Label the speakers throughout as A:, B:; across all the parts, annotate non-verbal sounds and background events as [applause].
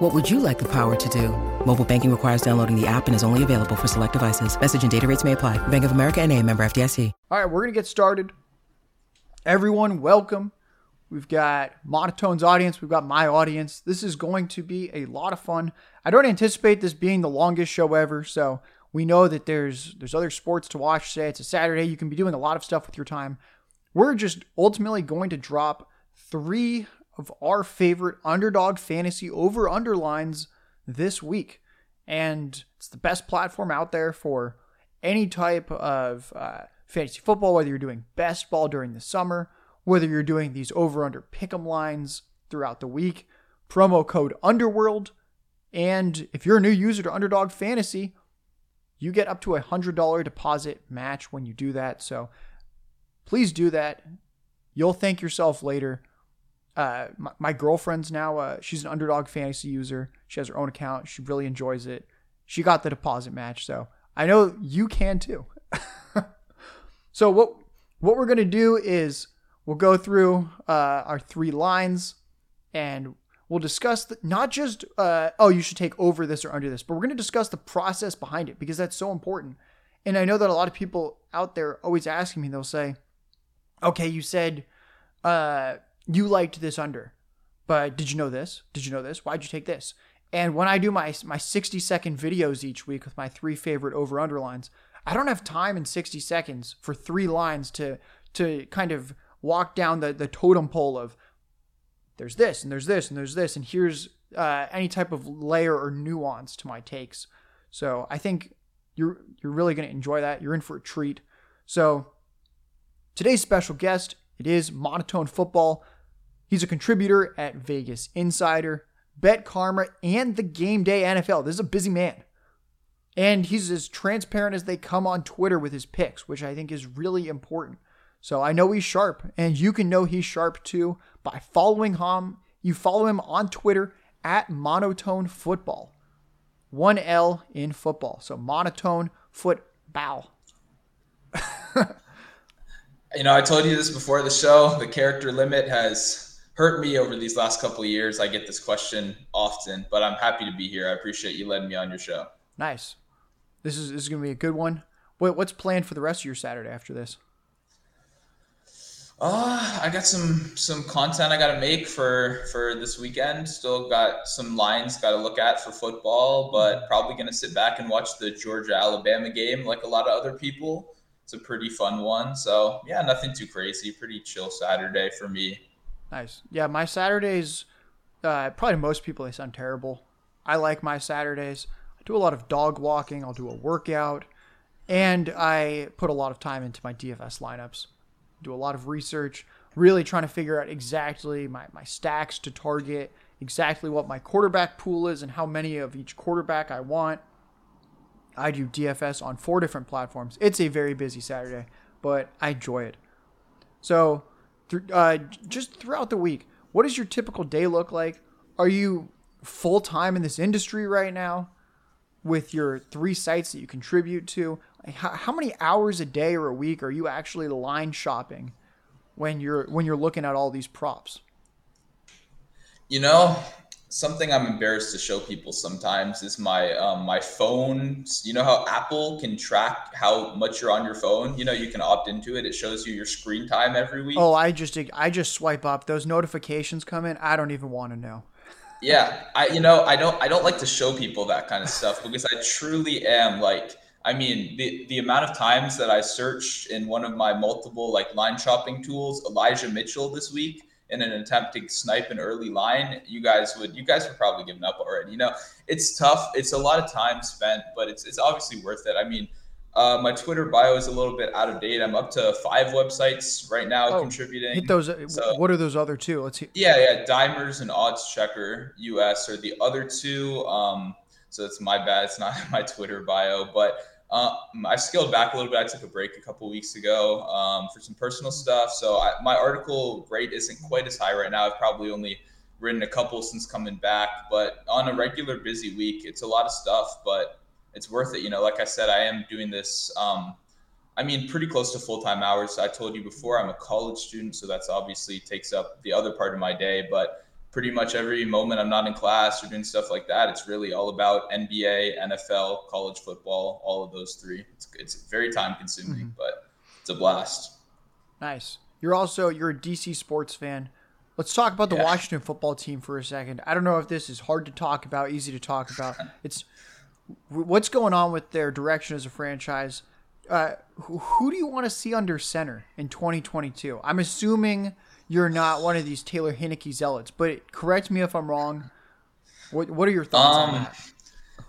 A: What would you like the power to do? Mobile banking requires downloading the app and is only available for select devices. Message and data rates may apply. Bank of America and a member FDIC.
B: All right, we're going to get started. Everyone, welcome. We've got Monotone's audience. We've got my audience. This is going to be a lot of fun. I don't anticipate this being the longest show ever, so we know that there's there's other sports to watch today. It's a Saturday. You can be doing a lot of stuff with your time. We're just ultimately going to drop three of our favorite underdog fantasy over underlines this week. And it's the best platform out there for any type of uh, fantasy football, whether you're doing best ball during the summer, whether you're doing these over under pick'em lines throughout the week. Promo code Underworld. And if you're a new user to Underdog Fantasy, you get up to a $100 deposit match when you do that. So please do that. You'll thank yourself later. Uh, my, my, girlfriend's now, uh, she's an Underdog Fantasy user. She has her own account. She really enjoys it. She got the deposit match. So I know you can too. [laughs] so what what we're gonna do is we'll go through uh, our three lines and we'll discuss the, not just uh, oh you should take over this or under this, but we're gonna discuss the process behind it because that's so important. And I know that a lot of people out there always asking me. They'll say, "Okay, you said uh, you liked this under, but did you know this? Did you know this? Why'd you take this?" And when I do my my 60 second videos each week with my three favorite over underlines, I don't have time in 60 seconds for three lines to to kind of walk down the, the totem pole of there's this and there's this and there's this and here's uh, any type of layer or nuance to my takes. So I think you're you're really going to enjoy that. You're in for a treat. So today's special guest it is Monotone Football. He's a contributor at Vegas Insider. Bet Karma, and the Game Day NFL. This is a busy man. And he's as transparent as they come on Twitter with his picks, which I think is really important. So I know he's sharp, and you can know he's sharp too by following him. You follow him on Twitter at Monotone Football. One L in football. So monotone football. [laughs]
C: you know, I told you this before the show. The character limit has hurt me over these last couple of years. I get this question often, but I'm happy to be here. I appreciate you letting me on your show.
B: Nice. This is this is gonna be a good one. What, what's planned for the rest of your Saturday after this?
C: Uh, I got some some content I got to make for for this weekend. Still got some lines got to look at for football, but probably gonna sit back and watch the Georgia Alabama game like a lot of other people. It's a pretty fun one. So yeah, nothing too crazy. Pretty chill Saturday for me.
B: Nice. Yeah, my Saturdays, uh, probably most people, they sound terrible. I like my Saturdays. I do a lot of dog walking, I'll do a workout, and I put a lot of time into my DFS lineups. Do a lot of research, really trying to figure out exactly my, my stacks to target, exactly what my quarterback pool is, and how many of each quarterback I want. I do DFS on four different platforms. It's a very busy Saturday, but I enjoy it. So uh, just throughout the week, what does your typical day look like? Are you full time in this industry right now with your three sites that you contribute to? How, how many hours a day or a week are you actually line shopping when you're when you're looking at all these props?
C: You know, something I'm embarrassed to show people sometimes is my um, my phone. You know how Apple can track how much you're on your phone. You know you can opt into it. It shows you your screen time every week.
B: Oh, I just I just swipe up. Those notifications come in. I don't even want to know.
C: yeah, I you know I don't I don't like to show people that kind of stuff because I truly am like. I mean, the, the amount of times that I searched in one of my multiple like line shopping tools, Elijah Mitchell this week, in an attempt to snipe an early line, you guys would you guys would probably given up already. You know, it's tough. It's a lot of time spent, but it's it's obviously worth it. I mean, uh, my Twitter bio is a little bit out of date. I'm up to five websites right now oh, contributing.
B: Hit those. So, what are those other two? Let's
C: hear. Yeah, yeah. Dimers and Odds Checker US are the other two. Um, so it's my bad. It's not [laughs] my Twitter bio, but Um, I scaled back a little bit. I took a break a couple weeks ago um, for some personal stuff. So I, my article rate isn't quite as high right now. I've probably only written a couple since coming back, but on a regular busy week, it's a lot of stuff, but it's worth it. You know, like I said, I am doing this. Um, I mean, pretty close to full time hours. I told you before, I'm a college student, so that's obviously takes up the other part of my day. But pretty much every moment I'm not in class or doing stuff like that, it's really all about NBA, NFL, college football, all of those three. It's, it's very time consuming, mm-hmm. but it's a blast.
B: Nice. You're also you're a DC sports fan. Let's talk about the yeah. Washington football team for a second. I don't know if this is hard to talk about, easy to talk about. [laughs] It's what's going on with their direction as a franchise. Uh, who, who do you want to see under center in 2022? I'm assuming you're not one of these Taylor Heinicke zealots, but correct me if I'm wrong. What What are your thoughts um, on that?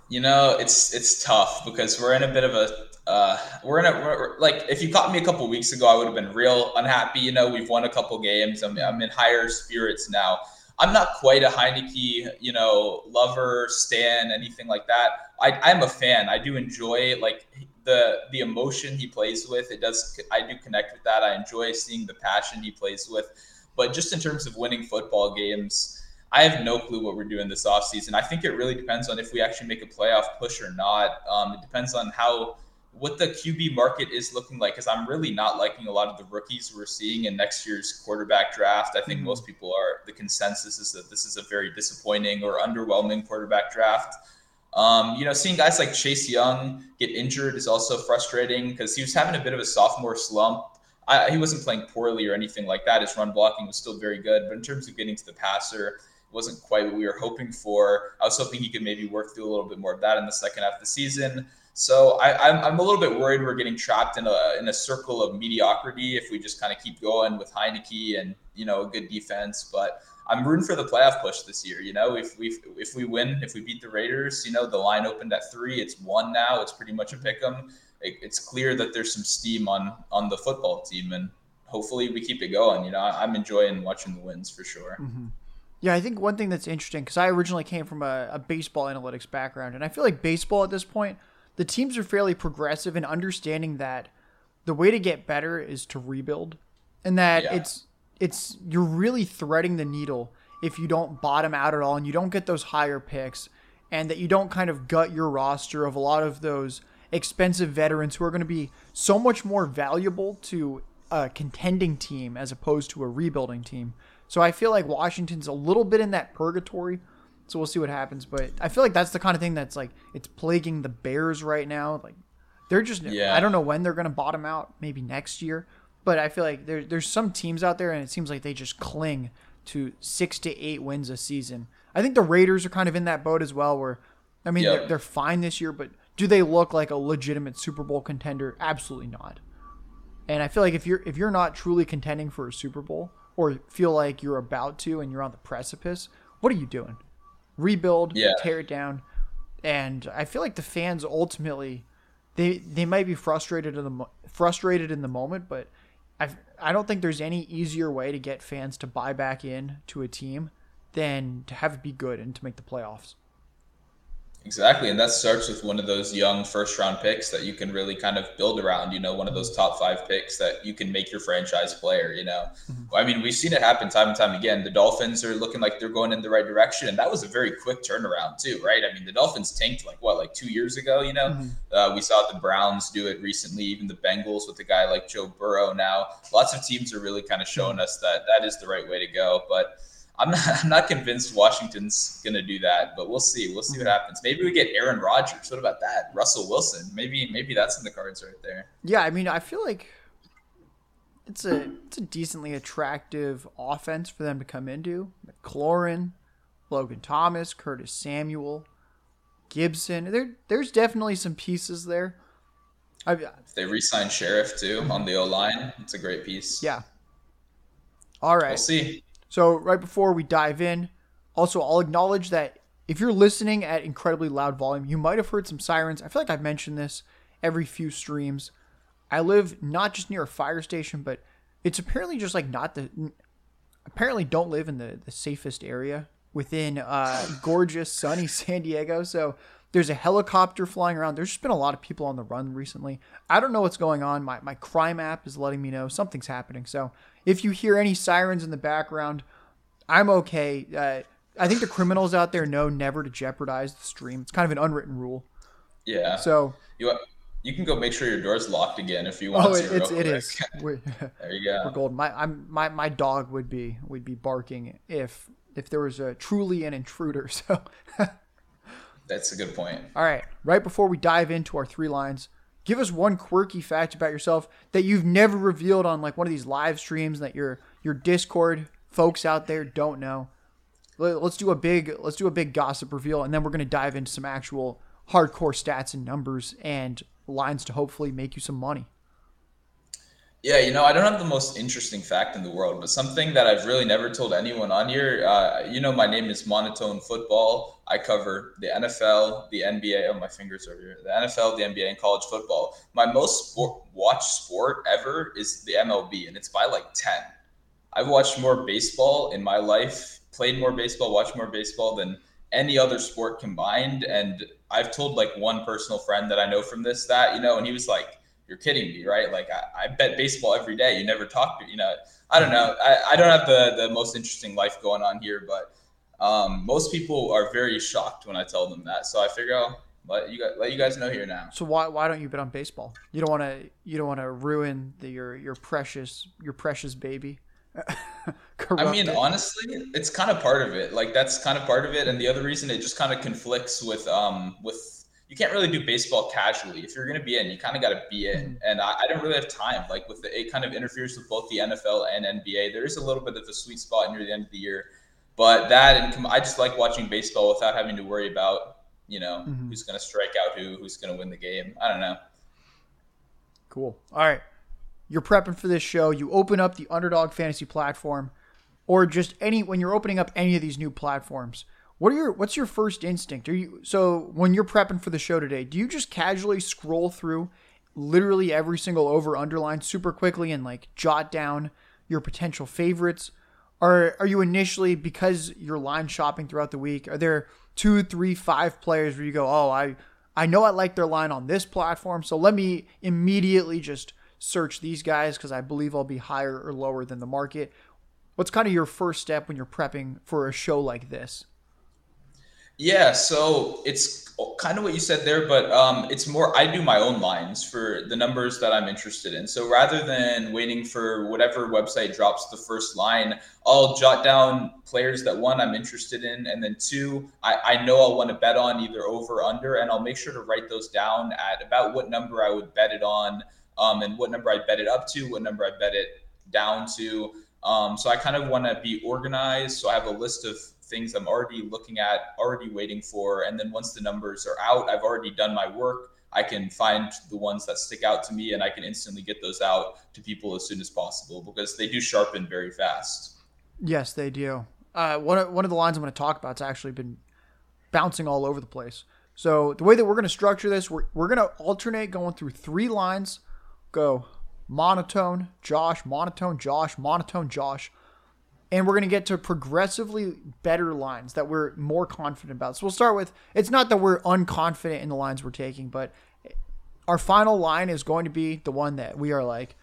C: You know, it's it's tough because we're in a bit of a uh, we're in a we're, like if you caught me a couple weeks ago, I would have been real unhappy. You know, we've won a couple games. I'm I'm in higher spirits now. I'm not quite a Heinicke, you know, lover, stan, anything like that. I, I'm a fan. I do enjoy like the the emotion he plays with. It does. I do connect with that. I enjoy seeing the passion he plays with. But just in terms of winning football games, I have no clue what we're doing this offseason. I think it really depends on if we actually make a playoff push or not. Um, it depends on how what the QB market is looking like because I'm really not liking a lot of the rookies we're seeing in next year's quarterback draft. I think mm-hmm. most people are the consensus is that this is a very disappointing or underwhelming quarterback draft. Um, you know, seeing guys like Chase Young get injured is also frustrating because he was having a bit of a sophomore slump. I, he wasn't playing poorly or anything like that. His run blocking was still very good, but in terms of getting to the passer, it wasn't quite what we were hoping for. I was hoping he could maybe work through a little bit more of that in the second half of the season. So I, am I'm, I'm a little bit worried we're getting trapped in a in a circle of mediocrity if we just kind of keep going with Heinicke and you know a good defense. But I'm rooting for the playoff push this year. You know, if we if we win, if we beat the Raiders, you know the line opened at three. It's one now. It's pretty much a pick 'em. It, it's clear that there's some steam on on the football team, and hopefully we keep it going. You know, I'm enjoying watching the wins for sure.
B: Mm-hmm. Yeah, I think one thing that's interesting because I originally came from a, a baseball analytics background, and I feel like baseball at this point the teams are fairly progressive in understanding that the way to get better is to rebuild and that yeah. it's it's you're really threading the needle if you don't bottom out at all and you don't get those higher picks and that you don't kind of gut your roster of a lot of those expensive veterans who are going to be so much more valuable to a contending team as opposed to a rebuilding team. So I feel like Washington's a little bit in that purgatory so we'll see what happens. But I feel like that's the kind of thing that's like it's plaguing the Bears right now. Like they're just yeah. I don't know when they're gonna bottom out. Maybe next year. But I feel like there, there's some teams out there, and it seems like they just cling to six to eight wins a season. I think the Raiders are kind of in that boat as well. Where I mean, yep. they're, they're fine this year, but do they look like a legitimate Super Bowl contender? Absolutely not. And I feel like if you're if you're not truly contending for a Super Bowl or feel like you're about to and you're on the precipice, what are you doing? rebuild, yeah. tear it down. And I feel like the fans ultimately they they might be frustrated in the frustrated in the moment, but I I don't think there's any easier way to get fans to buy back in to a team than to have it be good and to make the playoffs.
C: Exactly. And that starts with one of those young first round picks that you can really kind of build around, you know, one of those top five picks that you can make your franchise player, you know. Mm-hmm. I mean, we've seen it happen time and time again. The Dolphins are looking like they're going in the right direction. And that was a very quick turnaround, too, right? I mean, the Dolphins tanked like what, like two years ago, you know? Mm-hmm. Uh, we saw the Browns do it recently, even the Bengals with a guy like Joe Burrow now. Lots of teams are really kind of showing mm-hmm. us that that is the right way to go. But I'm not, [laughs] I'm not convinced Washington's going to do that, but we'll see. We'll see what mm-hmm. happens. Maybe we get Aaron Rodgers. What about that? Russell Wilson. Maybe maybe that's in the cards right there.
B: Yeah, I mean, I feel like it's a it's a decently attractive offense for them to come into. McLaurin, Logan Thomas, Curtis Samuel, Gibson. There there's definitely some pieces there.
C: I, they re-sign Scherff too on the O line, it's a great piece.
B: Yeah. All right.
C: We'll see.
B: So, right before we dive in, also, I'll acknowledge that if you're listening at incredibly loud volume, you might have heard some sirens. I feel like I've mentioned this every few streams. I live not just near a fire station, but it's apparently just like not the. Apparently, don't live in the, the safest area within uh, [laughs] gorgeous, sunny San Diego. So, There's a helicopter flying around. There's just been a lot of people on the run recently. I don't know what's going on. My, my crime app is letting me know something's happening. So if you hear any sirens in the background, I'm okay. Uh, I think the criminals out there know never to jeopardize the stream. It's kind of an unwritten rule.
C: Yeah.
B: So
C: you you can go make sure your door's locked again if you want.
B: Oh,
C: to
B: it's it is. [laughs]
C: there you go.
B: We're golden. My I'm my my dog would be would be barking if if there was a truly an intruder. [laughs] So
C: that's a good point.
B: All right, right before we dive into our three lines, give us one quirky fact about yourself that you've never revealed on like one of these live streams that your your Discord folks out there don't know. Let's do a big let's do a big gossip reveal, and then we're gonna dive into some actual hardcore stats and numbers and lines to hopefully make you some money.
C: Yeah, you know, I don't have the most interesting fact in the world, but something that I've really never told anyone on here. Uh, you know, my name is Monotone Football. I cover the NFL, the NBA. Oh, my fingers are here. The NFL, the NBA, and college football. My most sport, watched sport ever is the MLB, and it's by like 10. I've watched more baseball in my life, played more baseball, watched more baseball than any other sport combined. And I've told like one personal friend that I know from this that, you know, and he was like, you're kidding me, right? Like I, I bet baseball every day. You never talk to, you know, I don't know. I, I don't have the, the most interesting life going on here, but um, most people are very shocked when I tell them that. So I figure I'll let you guys, let you guys know here now.
B: So why, why don't you bet on baseball? You don't want to, you don't want to ruin the, your, your precious, your precious baby. [laughs]
C: I mean, honestly, it's kind of part of it. Like that's kind of part of it, and the other reason it just kind of conflicts with um with you can't really do baseball casually. If you're going to be in, you kind of got to be in, mm-hmm. and I, I, don't really have time. Like with the, it kind of interferes with both the NFL and NBA. There is a little bit of a sweet spot near the end of the year, but that and I just like watching baseball without having to worry about you know mm-hmm. who's going to strike out who, who's going to win the game. I don't know.
B: Cool. All right you're prepping for this show, you open up the underdog fantasy platform, or just any when you're opening up any of these new platforms, what are your what's your first instinct? Are you so when you're prepping for the show today, do you just casually scroll through literally every single over underline super quickly and like jot down your potential favorites? Or are you initially because you're line shopping throughout the week, are there two, three, five players where you go, Oh, I I know I like their line on this platform, so let me immediately just search these guys because I believe I'll be higher or lower than the market. What's kind of your first step when you're prepping for a show like this?
C: Yeah, so it's kind of what you said there, but um, it's more I do my own lines for the numbers that I'm interested in. So rather than waiting for whatever website drops the first line, I'll jot down players that one I'm interested in, and then two I, I know I'll want to bet on either over or under, and I'll make sure to write those down at about what number I would bet it on um, and what number I bet it up to, what number I bet it down to. Um, so I kind of want to be organized. So I have a list of things I'm already looking at, already waiting for. And then once the numbers are out, I've already done my work. I can find the ones that stick out to me and I can instantly get those out to people as soon as possible because they do sharpen very fast.
B: Yes, they do. Uh, one, of, one of the lines I'm going to talk about has actually been bouncing all over the place. So the way that we're going to structure this, we're, we're going to alternate going through three lines go monotone, Josh, monotone, Josh, monotone, Josh. And we're going to get to progressively better lines that we're more confident about. So we'll start with it's not that we're unconfident in the lines we're taking, but our final line is going to be the one that we are like,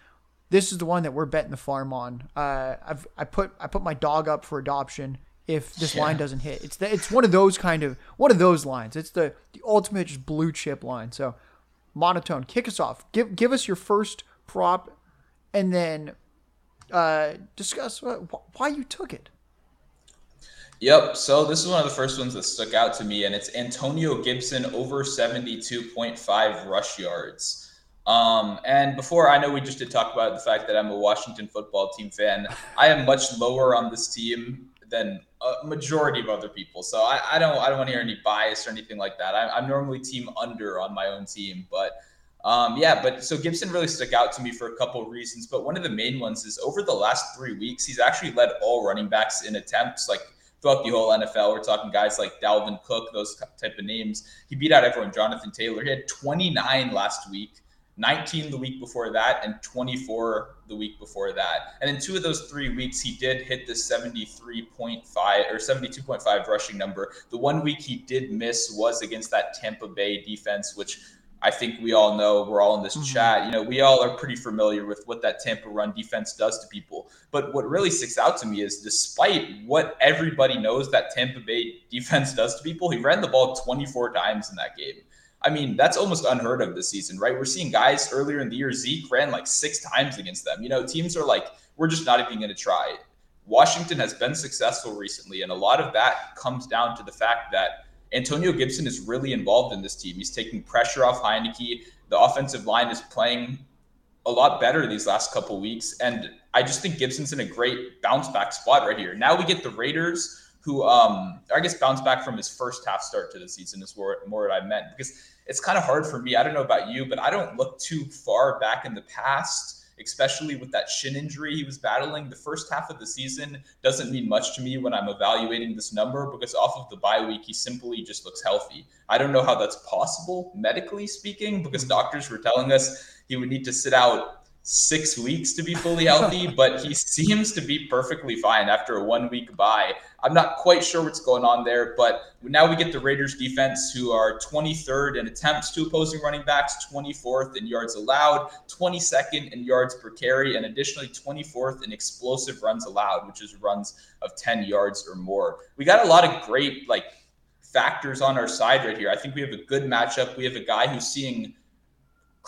B: this is the one that we're betting the farm on. Uh, I've I put I put my dog up for adoption if this yeah. line doesn't hit. It's the, it's one of those kind of one of those lines. It's the the ultimate just blue chip line. So monotone. Kick us off. Give give us your first prop, and then uh, discuss why you took it.
C: Yep. So this is one of the first ones that stuck out to me, and it's Antonio Gibson over 72.5 rush yards. Um, and before I know we just did talk about the fact that I'm a Washington football team fan. I am much lower on this team than a majority of other people. So I, I don't I don't want to hear any bias or anything like that. I, am normally team under on my own team, but um, yeah. But so Gibson really stuck out to me for a couple of reasons. But one of the main ones is over the last three weeks, he's actually led all running backs in attempts. Like throughout the whole NFL, we're talking guys like Dalvin Cook, those type of names. He beat out everyone. Jonathan Taylor, he had 29 last week. 19 the week before that, and 24 the week before that. And in two of those three weeks, he did hit the 73.5 or 72.5 rushing number. The one week he did miss was against that Tampa Bay defense, which I think we all know, we're all in this mm-hmm. chat, you know, we all are pretty familiar with what that Tampa run defense does to people. But what really sticks out to me is despite what everybody knows that Tampa Bay [laughs] defense does to people, he ran the ball 24 times in that game. I mean, that's almost unheard of this season, right? We're seeing guys earlier in the year, Zeke ran like six times against them. You know, teams are like, we're just not even going to try. Washington has been successful recently, and a lot of that comes down to the fact that Antonio Gibson is really involved in this team. He's taking pressure off Heinicke. The offensive line is playing a lot better these last couple weeks, and I just think Gibson's in a great bounce back spot right here. Now we get the Raiders, who um, I guess bounce back from his first half start to the season is more, more what I meant because it's kind of hard for me. I don't know about you, but I don't look too far back in the past especially with that shin injury he was battling. The first half of the season doesn't mean much to me when I'm evaluating this number because off of the bye week, he simply just looks healthy. I don't know how that's possible, medically speaking, because hmm. doctors were telling us he would need to sit out six weeks to be fully healthy, [laughs] but he seems to be perfectly fine after a one week bye. I'm not quite sure what's going on there, but now we get the Raiders defense who are 23rd in attempts to opposing running backs, 24th in yards allowed, 22nd in yards per carry, and additionally 24th in explosive runs allowed, which is runs of 10 yards or more. We got a lot of great like factors on our side right here. I think we have a good matchup. We have a guy who's seeing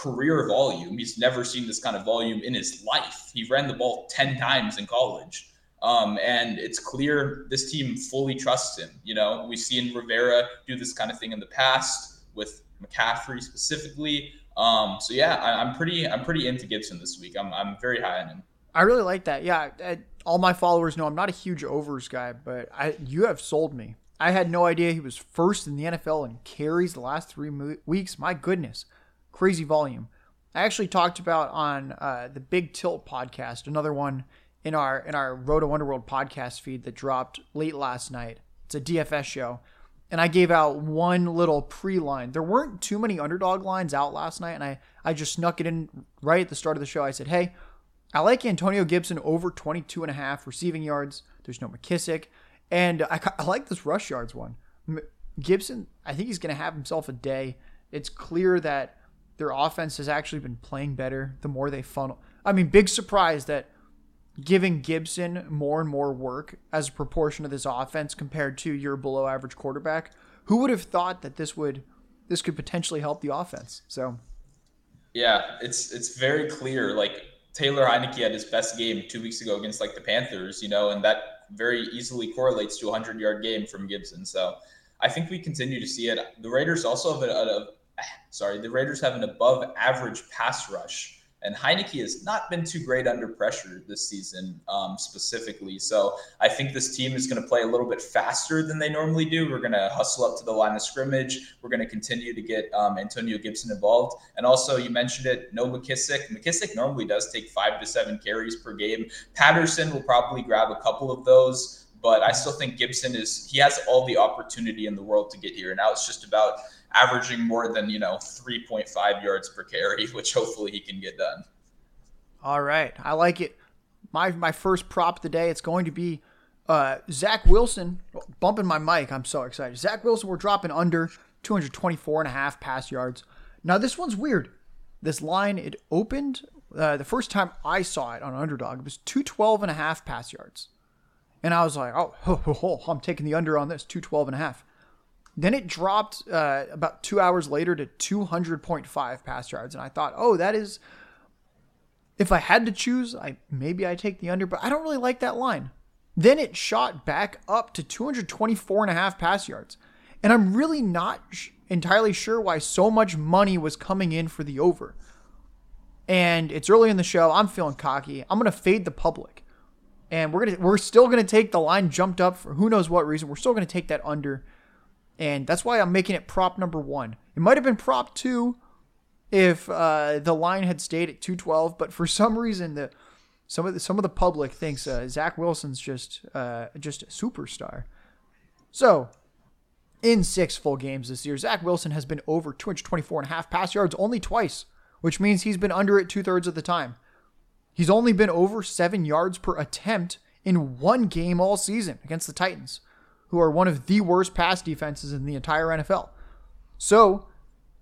C: career volume. He's never seen this kind of volume in his life. He ran the ball 10 times in college. Um, and it's clear this team fully trusts him. You know, we've seen Rivera do this kind of thing in the past with McCaffrey specifically. Um, so yeah, I, am pretty I'm pretty into Gibson this week. I'm I'm very high on him.
B: I really like that. Yeah, all my followers know I'm not a huge overs guy, but I you have sold me. I had no idea he was first in the NFL in carries the last three weeks. My goodness crazy volume. I actually talked about on uh, the Big Tilt podcast, another one in our in our Roto Underworld podcast feed that dropped late last night. It's a DFS show, and I gave out one little pre-line. There weren't too many underdog lines out last night, and I I just snuck it in right at the start of the show. I said, "Hey, I like Antonio Gibson over 22 and a half receiving yards. There's no McKissic, and I, I like this rush yards one. Gibson, I think he's going to have himself a day. It's clear that their offense has actually been playing better the more they funnel. I mean, big surprise that giving Gibson more and more work as a proportion of this offense compared to your below average quarterback. Who would have thought that this would this could potentially help the offense? So
C: yeah, it's it's very clear. Like Taylor Heinicke had his best game two weeks ago against like the Panthers, you know, and that very easily correlates to a hundred yard game from Gibson. So I think we continue to see it. The Raiders also have a, a, sorry, the Raiders have an above average pass rush. And Heinicke has not been too great under pressure this season, um, specifically. So I think this team is going to play a little bit faster than they normally do. We're going to hustle up to the line of scrimmage. We're going to continue to get um, Antonio Gibson involved. And also, you mentioned it, no McKissic. McKissic normally does take five to seven carries per game. Patterson will probably grab a couple of those, but I still think Gibson is, he has all the opportunity in the world to get here. Now it's just about averaging more than, you know, 3.5 yards per carry, [laughs] which hopefully he can get done.
B: All right. I like it. My my first prop today, it's going to be uh, Zach Wilson. Bumping my mic. I'm so excited. Zach Wilson, we're dropping under 224 and a half pass yards. Now, this one's weird. This line, it opened uh, the first time I saw it on Underdog, it was 212 and a half pass yards. And I was like, oh, oh, oh, oh I'm taking the under on this, 212 and a half. Then it dropped uh, about two hours later to 200.5 pass yards, and I thought, oh, that is. If I had to choose, I maybe I take the under, but I don't really like that line. Then it shot back up to 224 and a half pass yards, and I'm really not sh- entirely sure why so much money was coming in for the over. And it's early in the show. I'm feeling cocky. I'm gonna fade the public, and we're gonna we're still gonna take the line jumped up for who knows what reason. We're still gonna take that under and that's why I'm making it prop number one. It might have been prop two if uh, the line had stayed at 212, but for [laughs] some reason the some of the some of the public thinks uh, Zach Wilson's just uh, just a superstar. So, in six full games this year, Zach Wilson has been over 224 and a half pass yards only twice. which means he's been under it two thirds of the time. He's only been over seven yards per attempt in one game all season against the Titans, who are one of the worst pass defenses in the entire NFL. So,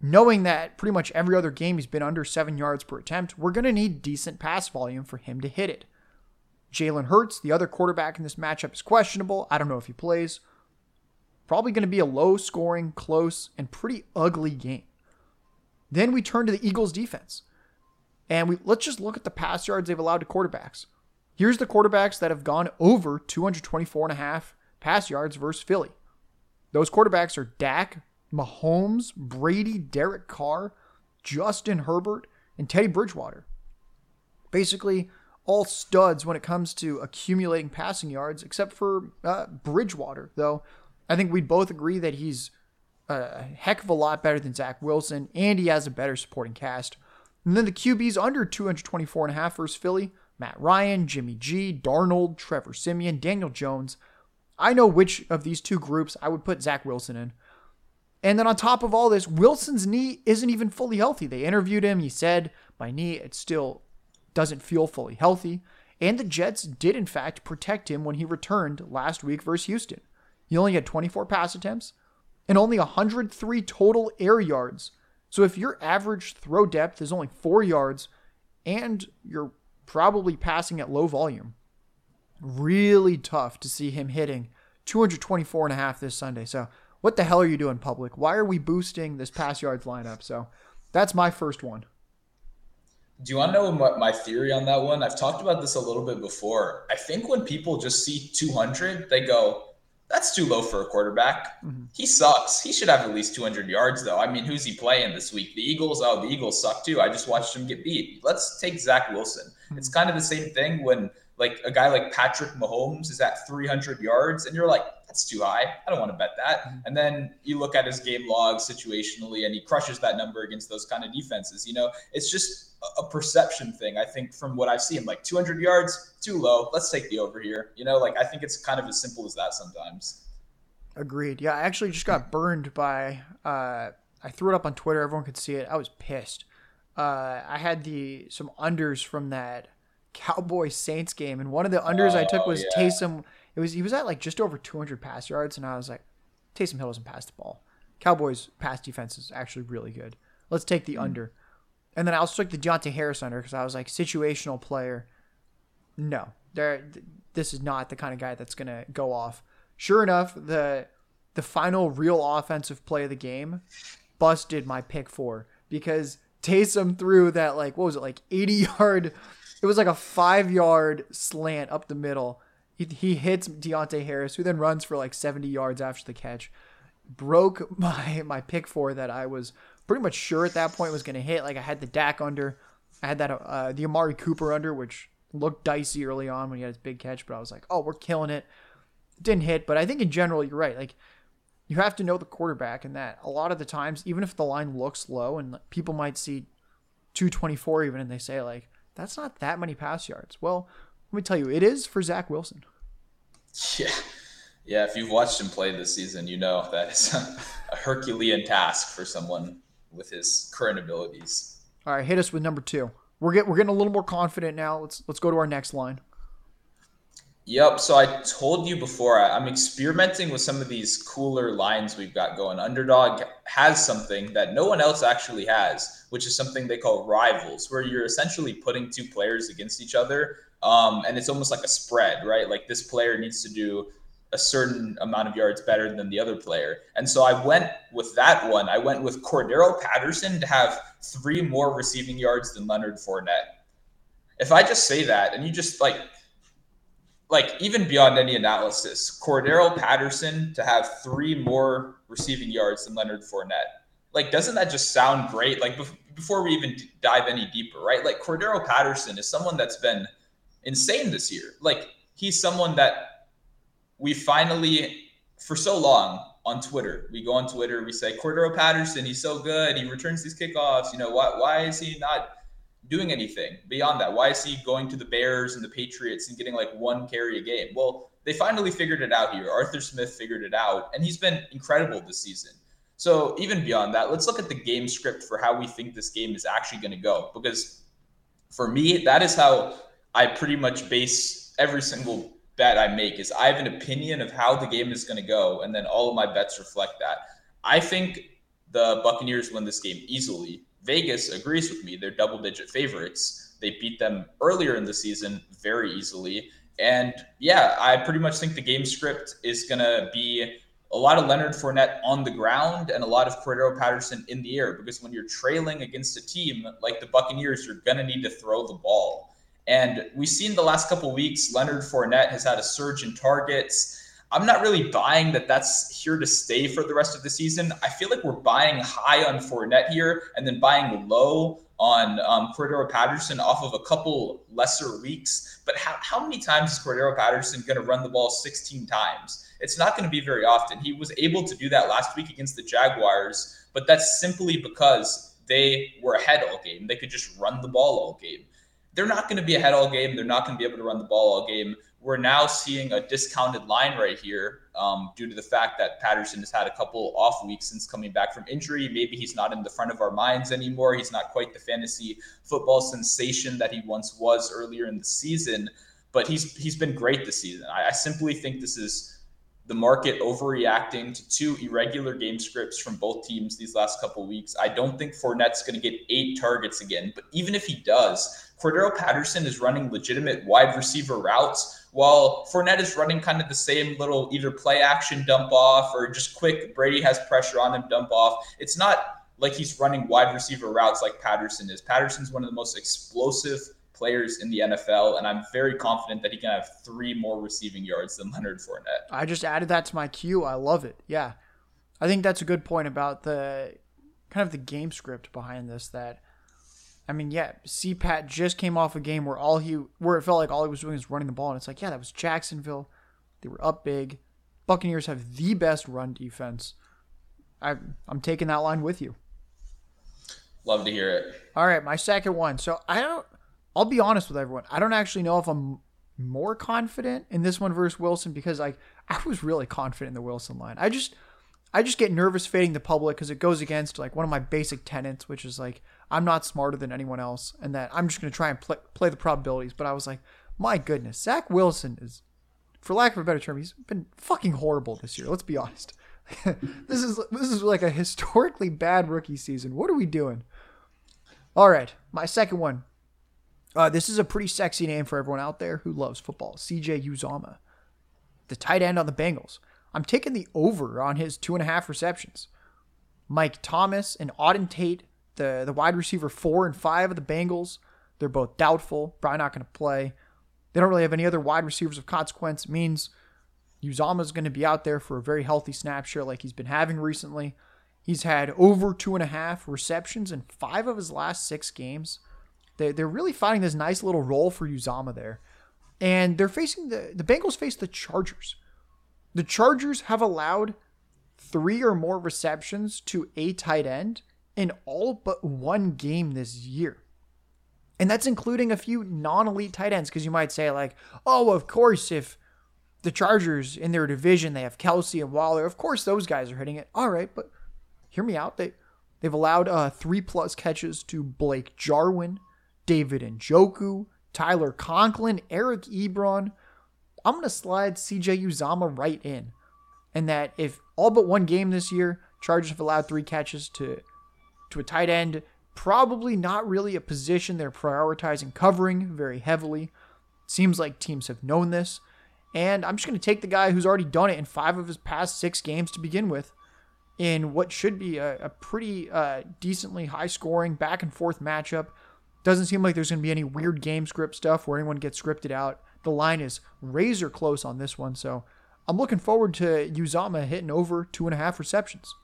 B: knowing that pretty much every other game he's been under seven yards per attempt, we're going to need decent pass volume for him to hit it. Jalen Hurts, the other quarterback in this matchup, is questionable. I don't know if he plays. Probably going to be a low scoring, close, and pretty ugly game. Then we turn to the Eagles defense. And we let's just look at the pass yards they've allowed to quarterbacks. Here's the quarterbacks that have gone over 224 and a half pass yards versus Philly. Those quarterbacks are Dak, Mahomes, Brady, Derek Carr, Justin Herbert, and Teddy Bridgewater. Basically, all studs when it comes to accumulating passing yards, except for uh, Bridgewater, though. I think we'd both agree that he's a heck of a lot better than Zach Wilson, and he has a better supporting cast. And then the QBs under 224 and a half versus Philly, Matt Ryan, Jimmy G, Darnold, Trevor Siemian, Daniel Jones. I know which of these two groups I would put Zach Wilson in. And then on top of all this, Wilson's knee isn't even fully healthy. They interviewed him. He said, My knee, it still doesn't feel fully healthy. And the Jets did, in fact, protect him when he returned last week versus Houston. He only had 24 pass attempts and only 103 total air yards. So if your average throw depth is only four yards and you're probably passing at low volume, really tough to see him hitting 224 and a half this Sunday. So what the hell are you doing, public? Why are we boosting this pass yards lineup? So that's my first one.
C: Do you want to know what my theory on that one? I've talked about this a little bit before. I think when people just see 200, they go, that's too low for a quarterback. Mm-hmm. He sucks. He should have at least 200 yards, though. I mean, who's he playing this week? The Eagles? Oh, the Eagles suck too. I just watched him get beat. Let's take Zach Wilson. Mm-hmm. It's kind of the same thing when like a guy like Patrick Mahomes is at 300 yards, and you're like, that's too high. I don't want to bet that. Mm-hmm. And then you look at his game log situationally, and he crushes that number against those kind of defenses. You know, it's just a perception thing. I think from what I've seen, like 200 yards, too low. Let's take the over here. You know, like I think it's kind of as simple as that sometimes.
B: Agreed. Yeah, I actually just got burned by. Uh, I threw it up on Twitter. Everyone could see it. I was pissed. Uh, I had the some unders from that Cowboys Saints game, and one of the unders oh, I took oh, was yeah. Taysom. It was he was at like just over 200 pass yards, and I was like, Taysom Hill doesn't pass the ball. Cowboys pass defense is actually really good. Let's take the mm. under. And then I also took the Deonte Harris under because I was like situational player. No, there. This is not the kind of guy that's gonna go off. Sure enough, the the final real offensive play of the game busted my pick four because Taysom threw that like what was it like 80 [laughs] yard it was like a five yard slant up the middle. He, he hits Deonte Harris, who then runs for like 70 yards after the catch. Broke [laughs] my my pick four that I was pretty much sure at that point was going to hit. Like I had the Dak under, I had that uh, the Amari Cooper under, which looked dicey early on when he had his big catch, but I was like, oh, we're killing it. Didn't hit, but I think in general you're right. Like you have to know the quarterback, and that a lot of the times, even if the line looks low and people might see 224 even, and they say like that's not that many pass yards. Well, let me tell you, it is for Zach Wilson.
C: Yeah. Yeah, if you've watched him play this season, you know that is a Herculean task for someone with his current abilities.
B: All right, hit us with number two. We're get we're getting a little more confident now. Let's let's go to our next line.
C: Yep. So I told you before, I'm experimenting with some of these cooler lines we've got going. Underdog has something that no one else actually has, which is something they call rivals, where you're essentially putting two players against each other. Um, and it's almost like a spread, right? Like this player needs to do a certain amount of yards better than the other player. And so I went with that one. I went with Cordarrelle Patterson to have three more receiving yards than Leonard Fournette. If I just say that and you just like, like even beyond any analysis, Cordarrelle Patterson to have three more receiving yards than Leonard Fournette. Like, doesn't that just sound great? Like before we even dive any deeper, right? Like Cordarrelle Patterson is someone that's been insane this year. Like he's someone that we finally, for so long on Twitter, we go on Twitter, we say Cordarrelle Patterson, he's so good, he returns these kickoffs. You know, why why is he not doing anything beyond that? Why is he going to the Bears and the Patriots and getting like one carry a game? Well, they finally figured it out here. Arthur Smith figured it out, and he's been incredible this season. So even beyond that, let's look at the game script for how we think this game is actually going to go. Because for me, that is how I pretty much base every single bet I make. Is I have an opinion of how the game is going to go, and then all of my bets reflect that. I think the Buccaneers win this game easily. Vegas agrees with me. They're double digit favorites. They beat them earlier in the season very easily. And yeah, I pretty much think the game script is going to be a lot of Leonard Fournette on the ground and a lot of Cordarrelle Patterson in the air because when you're trailing against a team like the Buccaneers, you're going to need to throw the ball. And we've seen the last couple weeks, Leonard Fournette has had a surge in targets. I'm not really buying that that's here to stay for the rest of the season. I feel like we're buying high on Fournette here and then buying low on um, Cordarrelle Patterson off of a couple lesser weeks. But how, how many times is Cordarrelle Patterson going to run the ball 16 times? It's not going to be very often. He was able to do that last week against the Jaguars, but that's simply because they were ahead all game. They could just run the ball all game. They're not going to be ahead all game. They're not going to be able to run the ball all game we're now seeing a discounted line right here um, due to the fact that Patterson has had a couple off weeks since coming back from injury. Maybe he's not in the front of our minds anymore. He's not quite the fantasy football sensation that he once was earlier in the season, but he's he's been great this season. I, I simply think this is the market overreacting to two irregular game scripts from both teams these last couple weeks. I don't think Fournette's going to get eight targets again, but even if he does, Cordarrelle Patterson is running legitimate wide receiver routes while Fournette is running kind of the same little either play action dump off or just quick, Brady has pressure on him, dump off. It's not like he's running wide receiver routes like Patterson is. Patterson's one of the most explosive players in the NFL, and I'm very confident that he can have three more receiving yards than Leonard Fournette.
B: I just added that to my queue. I love it. Yeah. I think that's a good point about the kind of the game script behind this that I mean, yeah, CPAT just came off a game where all he where it felt like all he was doing was running the ball, and it's like, yeah, that was Jacksonville. They were up big. Buccaneers have the best run defense. I I'm taking that line with you.
C: Love to hear it.
B: All right, my second one. So I don't. I'll be honest with everyone. I don't actually know if I'm more confident in this one versus Wilson because like I was really confident in the Wilson line. I just I just get nervous fading the public because it goes against like one of my basic tenets, which is like I'm not smarter than anyone else, and that I'm just going to try and play, play the probabilities. But I was like, my goodness, Zach Wilson is, for lack of a better term, he's been fucking horrible this year. Let's be honest. [laughs] this is this is like a historically bad rookie season. What are we doing? All right, my second one. Uh, this is a pretty sexy name for everyone out there who loves football. CJ Uzomah, the tight end on the Bengals. I'm taking the over on his two and a half receptions. Mike Thomas and Auden Tate the the wide receiver four and five of the Bengals. They're both doubtful, probably not going to play. They don't really have any other wide receivers of consequence. It means Uzomah is going to be out there for a very healthy snap share like he's been having recently. He's had over two and a half receptions in five of his last six games. They, they're really finding this nice little role for Uzomah there. And they're facing the, the Bengals face the Chargers. The Chargers have allowed three or more receptions to a tight end in all but one game this year. And that's including a few non elite tight ends, because you might say, like, oh, of course, if the Chargers in their division, they have Kelce and Waller, of course those guys are hitting it. All right, but hear me out. They, they've allowed uh, three plus catches to Blake Jarwin, David Njoku, Tyler Conklin, Eric Ebron. I'm going to slide CJ Uzomah right in. And that if all but one game this year, Chargers have allowed three catches to to a tight end. Probably not really a position they're prioritizing covering very heavily. Seems like teams have known this. And I'm just going to take the guy who's already done it in five of his past six games to begin with in what should be a, a pretty uh, decently high scoring back and forth matchup. Doesn't seem like there's going to be any weird game script stuff where anyone gets scripted out. The line is razor close on this one. So I'm looking forward to Uzomah hitting over two and a half receptions.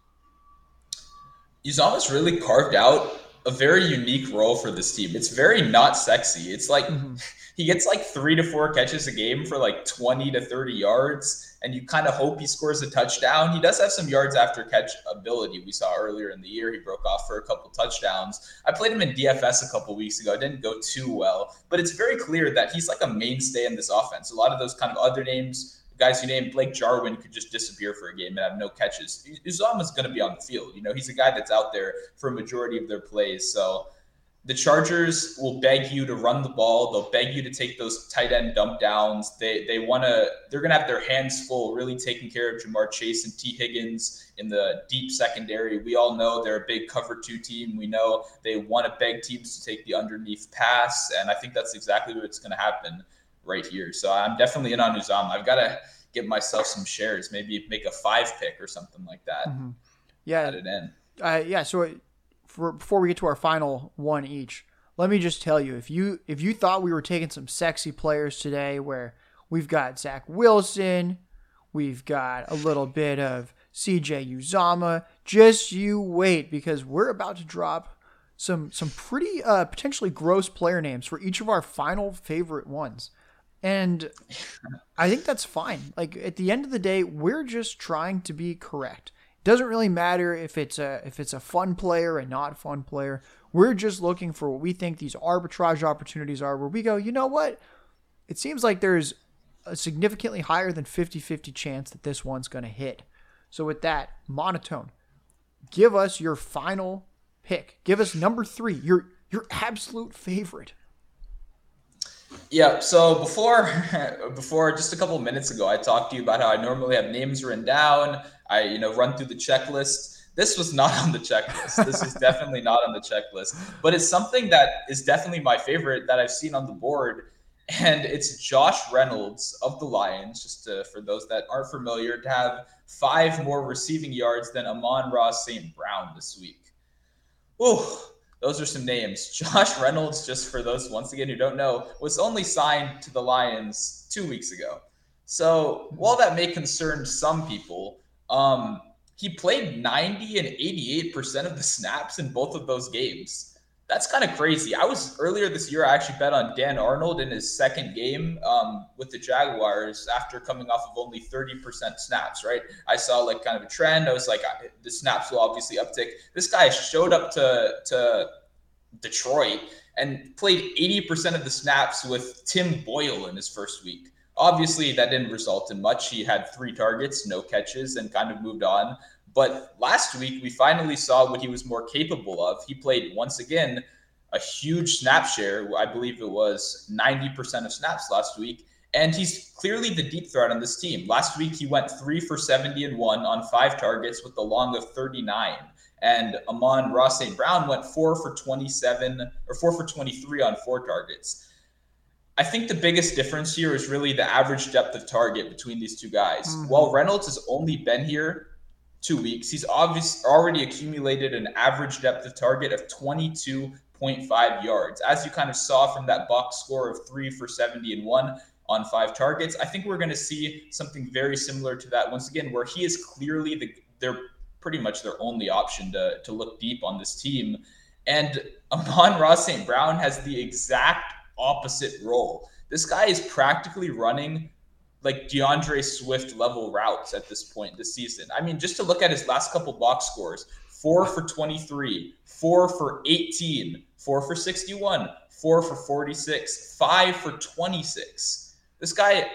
C: Uzomah's really carved out a very unique role for this team. It's very not sexy. It's like mm-hmm. [laughs] he gets like three to four catches a game for like 20 to 30 yards, and you kind of hope he scores a touchdown. He does have some yards after catch ability. We saw earlier in the year he broke off for a couple touchdowns. I played him in DFS a couple weeks ago. It didn't go too well, but it's very clear that he's like a mainstay in this offense. A lot of those kind of other names guys you named Blake Jarwin could just disappear for a game and have no catches. Uzomah's going to be on the field. You know, he's a guy that's out there for a majority of their plays. So the Chargers will beg you to run the ball. They'll beg you to take those tight end dump downs. They they want to. They're going to have their hands full, really taking care of Ja'Marr Chase and Tee Higgins in the deep secondary. We all know they're a big cover two team. We know they want to beg teams to take the underneath pass, and I think that's exactly what's going to happen right here. So I'm definitely in on Uzomah. I've got to get myself some shares, maybe make a five pick or something like that. Mm-hmm.
B: Yeah,
C: at it in.
B: Uh, yeah. So for, before we get to our final one each, let me just tell you if you if you thought we were taking some sexy players today, where we've got Zach Wilson, we've got a little bit of CJ Uzomah, just you wait because we're about to drop some some pretty uh, potentially gross player names for each of our final favorite ones. And I think that's fine. Like at the end of the day, we're just trying to be correct. It Doesn't really matter if it's a if it's a fun player and not fun player. We're just looking for what we think these arbitrage opportunities are where we go, you know what? It seems like there's a significantly higher than 50-50 chance that this one's going to hit. So with that, monotone, give us your final pick. Give us number 3, your your absolute favorite.
C: Yeah. So before, [laughs] before just a couple minutes ago, I talked to you about how I normally have names written down. I, you know, run through the checklist. This was not on the checklist. This is definitely not on the checklist, but it's something that is definitely my favorite that I've seen on the board. And it's Josh Reynolds of the Lions, just to, for those that aren't familiar, to have five more receiving yards than Amon-Ra St. Brown this week. Oh, those are some names. [laughs] Josh Reynolds, just for those once again who don't know, was only signed to the Lions two weeks ago. So while that may concern some people, um, he played 90 and 88% of the snaps in both of those games. That's kind of crazy. I was earlier this year, I actually bet on Dan Arnold in his second game um, with the Jaguars after coming off of only 30% snaps, right? I saw like kind of a trend. I was like, the snaps will obviously uptick. This guy showed up to, to Detroit and played 80% of the snaps with Tim Boyle in his first week. Obviously, that didn't result in much. He had three targets, no catches, and kind of moved on. But last week, we finally saw what he was more capable of. He played once again a huge snap share. I believe it was 90% of snaps last week. And he's clearly the deep threat on this team. Last week, he went three for 70 and one on five targets with a long of 39. And Amon-Ra St. Brown went four for 27 or four for 23 on four targets. I think the biggest difference here is really the average depth of target between these two guys. Mm-hmm. While Reynolds has only been here two weeks, he's obviously already accumulated an average depth of target of 22.5 yards. As you kind of saw from that box score of three for 70 and one on five targets, I think we're going to see something very similar to that once again, where he is clearly the they're pretty much their only option to, to look deep on this team. And Amon-Ra St. Brown has the exact opposite role. This guy is practically running like D'Andre Swift level routes at this point this season. I mean, just to look at his last couple box scores four for 23, four for 18, four for 61, four for 46, five for 26. This guy,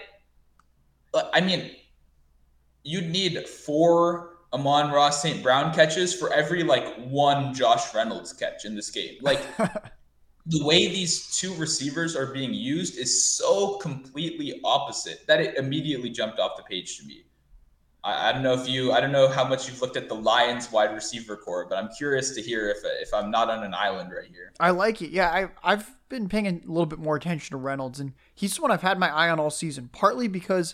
C: uh, I mean, you'd need four Amon-Ra St. Brown catches for every like one Josh Reynolds catch in this game. Like, [laughs] the way these two receivers are being used is so completely opposite that it immediately jumped off the page to me. I, I, don't know if you, I don't know how much you've looked at the Lions wide receiver core, but I'm curious to hear if if I'm not on an island right here.
B: I like it. Yeah, I I've been paying a little bit more attention to Reynolds, and he's the one I've had my eye on all season. Partly because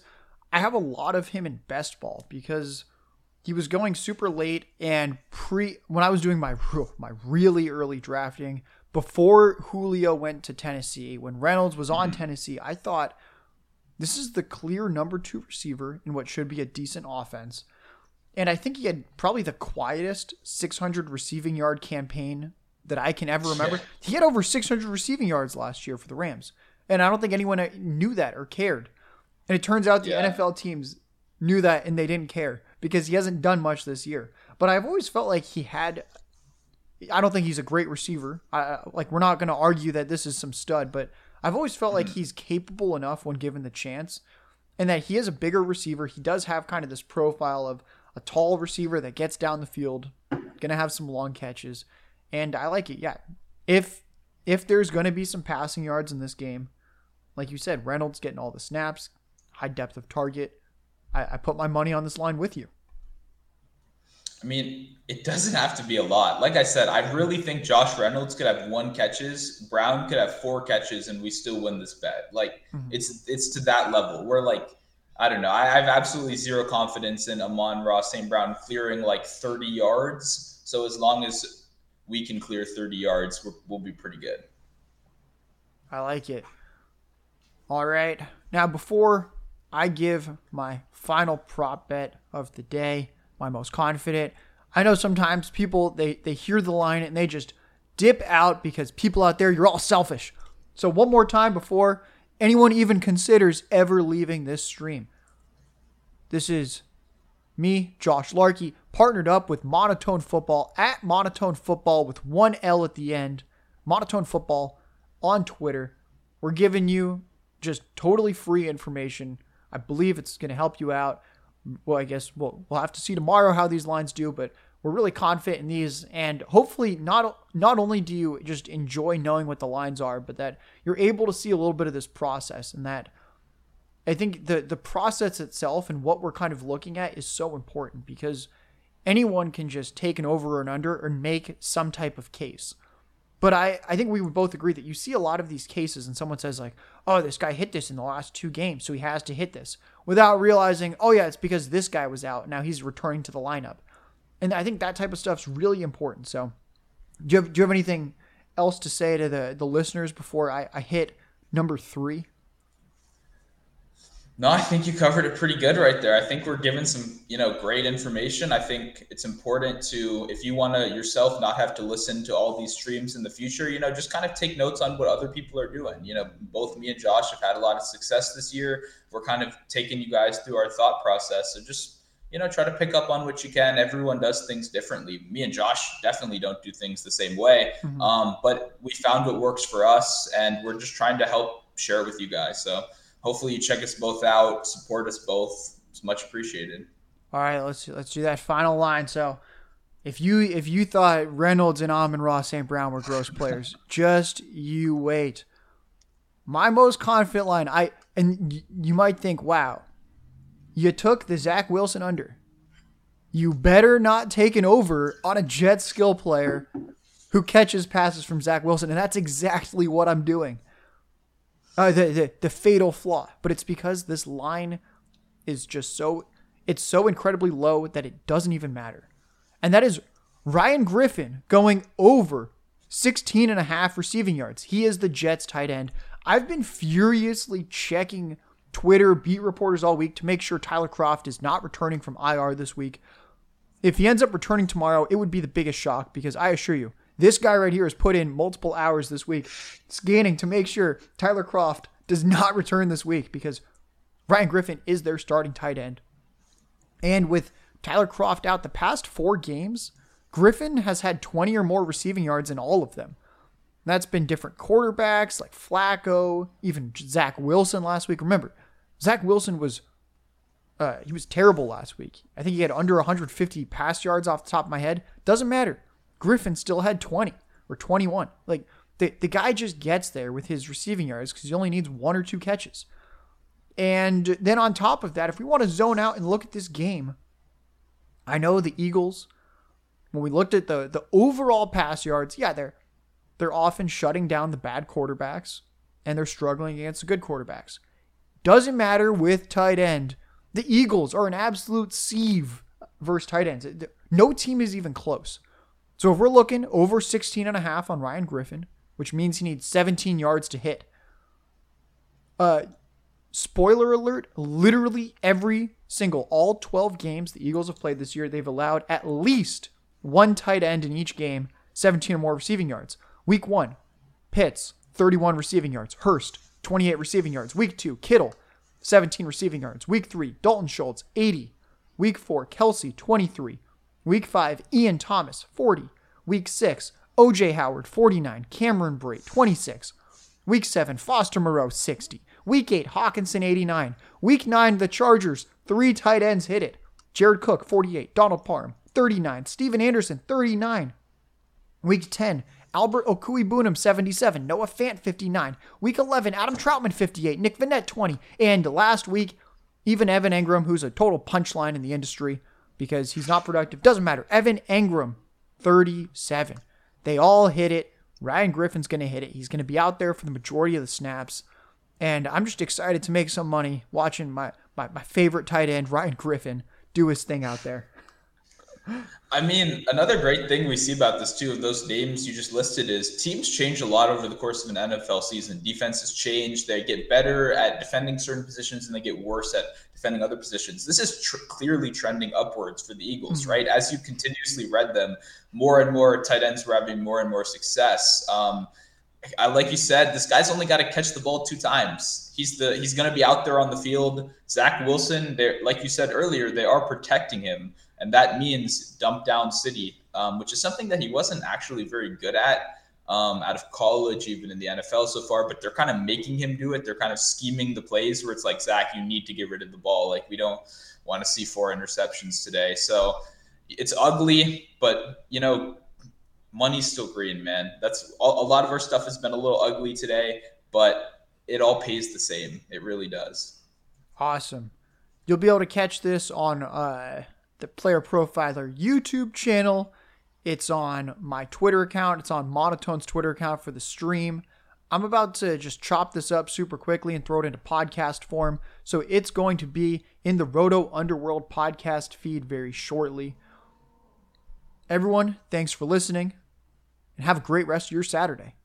B: I have a lot of him in best ball because he was going super late and pre when I was doing my [laughs] my really early drafting before Julio went to Tennessee, when Reynolds was on mm-hmm. Tennessee, I thought this is the clear number two receiver in what should be a decent offense. And I think he had probably the quietest 600 receiving yard campaign that I can ever remember. He had over 600 receiving yards last year for the Rams. And I don't think anyone knew that or cared. And it turns out the yeah. NFL teams knew that and they didn't care because he hasn't done much this year. But I've always felt like he had I don't think he's a great receiver. I, like we're not going to argue that this is some stud, but I've always felt like mm-hmm. he's capable enough when given the chance. and that he is a bigger receiver. He does have kind of this profile of a tall receiver that gets down the field, gonna have some long catches, and I like it. Yeah, if if there's gonna be some passing yards in this game, like you said, Reynolds getting all the snaps, high depth of target. I, I put my money on this line with you.
C: I mean, it doesn't have to be a lot. Like I said, I really think Josh Reynolds could have one catches, Brown could have four catches, and we still win this bet. Like mm-hmm. it's it's to that level. We're like, I don't know. I, have absolutely zero confidence in Amon-Ra St. Brown clearing like 30 yards. So as long as we can clear 30 yards, we will be pretty good.
B: I like it. All right. Now, before I give my final prop bet of the day, my most confident. I know sometimes people they they hear the line and they just dip out because people out there you're all selfish. So one more time before anyone even considers ever leaving this stream. This is me, Josh Larky, partnered up with Monotone Football at Monotone Football with one L at the end. Monotone Football on Twitter. We're giving you just totally free information. I believe it's going to help you out well, I guess we'll, we'll have to see tomorrow how these lines do, but we're really confident in these. And hopefully, not, not only do you just enjoy knowing what the lines are, but that you're able to see a little bit of this process and that I think the, the process itself and what we're kind of looking at is so important because anyone can just take an over and under and make some type of case. But I, I think we would both agree that you see a lot of these cases and someone says like, oh, this guy hit this in the last two games, so he has to hit this without realizing, oh yeah, it's because this guy was out. Now he's returning to the lineup. And I think that type of stuff's really important. So do you have, do you have anything else to say to the, the listeners before I, I hit number three?
C: No, I think you covered it pretty good right there. I think we're given some, you know, great information. I think it's important to, if you want to yourself not have to listen to all these streams in the future, you know, just kind of take notes on what other people are doing. You know, both me and Josh have had a lot of success this year. We're kind of taking you guys through our thought process. So just, you know, try to pick up on what you can. Everyone does things differently. Me and Josh definitely don't do things the same way. Mm-hmm. Um, but we found what works for us and we're just trying to help share it with you guys. So, hopefully you check us both out, support us both. It's much appreciated.
B: All right, let's let's do that final line. So, if you if you thought Reynolds and Amon-Ra St. Brown were gross [laughs] players, just you wait. My most confident line, I and you might think, wow, you took the Zach Wilson under. You better not take an over on a Jet skill player who catches passes from Zach Wilson, and that's exactly what I'm doing uh, the, the the fatal flaw, but it's because this line is just so it's so incredibly low that it doesn't even matter. And that is Ryan Griffin going over 16 and a half receiving yards. He is the Jets tight end. I've been furiously checking Twitter beat reporters all week to make sure Tyler Kroft is not returning from IR this week. If he ends up returning tomorrow, it would be the biggest shock because I assure you, this guy right here has put in multiple hours this week scanning to make sure Tyler Kroft does not [laughs] return this week because Ryan Griffin is their starting tight end. And with Tyler Kroft out the past four games, Griffin has had 20 or more receiving yards in all of them. That's been different quarterbacks like Flacco, even Zach Wilson last week. Remember, Zach Wilson was uh, he was terrible last week. I think he had under 150 pass yards off the top of my head. Doesn't matter. Griffin still had 20 or 21. Like the, the guy just gets there with his receiving yards because he only needs one or two catches. And then on top of that, if we want to zone out and look at this game, I know the Eagles, when we looked at the the overall pass yards, yeah, they're they're often shutting down the bad quarterbacks and they're struggling against the good quarterbacks. Doesn't matter with tight end. The Eagles are an absolute sieve versus tight ends. No team is even close. So if we're looking over 16 and a half on Ryan Griffin, which means he needs 17 yards to hit. Uh spoiler alert, literally every single all 12 games the Eagles have played this year, they've allowed at least one tight end in each game, 17 or more receiving yards. Week 1, Pitts, 31 receiving yards. Hurst, 28 receiving yards. Week 2, Kittle, 17 receiving yards. Week 3, Dalton Schultz, 80. Week 4, Kelce, 23. Week 5, Ian Thomas, 40. Week 6, OJ Howard, 49. Cameron Brate, 26. Week 7, Foster Moreau, 60. Week 8, Hockenson, 89. Week 9, the Chargers, three tight ends hit it. Jared Cook 48, Donald Parham 39, Stephen Anderson 39. Week 10, Albert Okwuegbunam 77, Noah Fant 59. Week 11, Adam Trautman, 58, Nick Vannett, 20. And last week, even Evan Engram, who's a total punchline in the industry because he's not productive, doesn't matter. Evan Engram 37. They all hit it. Ryan Griffin's going to hit it. He's going to be out there for the majority of the snaps. And I'm just excited to make some money watching my, my, my favorite tight end, Ryan Griffin, do his thing out there.
C: I mean, another great thing we see about this too of those names you just listed is teams change a lot over the course of an NFL season. Defenses change; they get better at defending certain positions, and they get worse at defending other positions. This is tr- clearly trending upwards for the Eagles, mm-hmm. right? As you continuously read them, more and more tight ends were having more and more success. Um, I, like you said, this guy's only got to catch the ball two times. He's the he's going to be out there on the field. Zach Wilson, like you said earlier, they are protecting him, and that means dump down city, um, which is something that he wasn't actually very good at um, out of college, even in the NFL so far. But they're kind of making him do it. They're kind of scheming the plays where it's like Zach, you need to get rid of the ball. Like we don't want to see four interceptions today. So it's ugly, but you know money's still green, man. That's a lot of our stuff has been a little ugly today, but it all pays the same. It really does.
B: Awesome. You'll be able to catch this on uh, the Player Profiler YouTube channel. It's on my Twitter account. It's on Monotone's Twitter account for the stream. I'm about to just chop this up super quickly and throw it into podcast form. So it's going to be in the Roto Underworld podcast feed very shortly. Everyone, thanks for listening and have a great rest of your Saturday.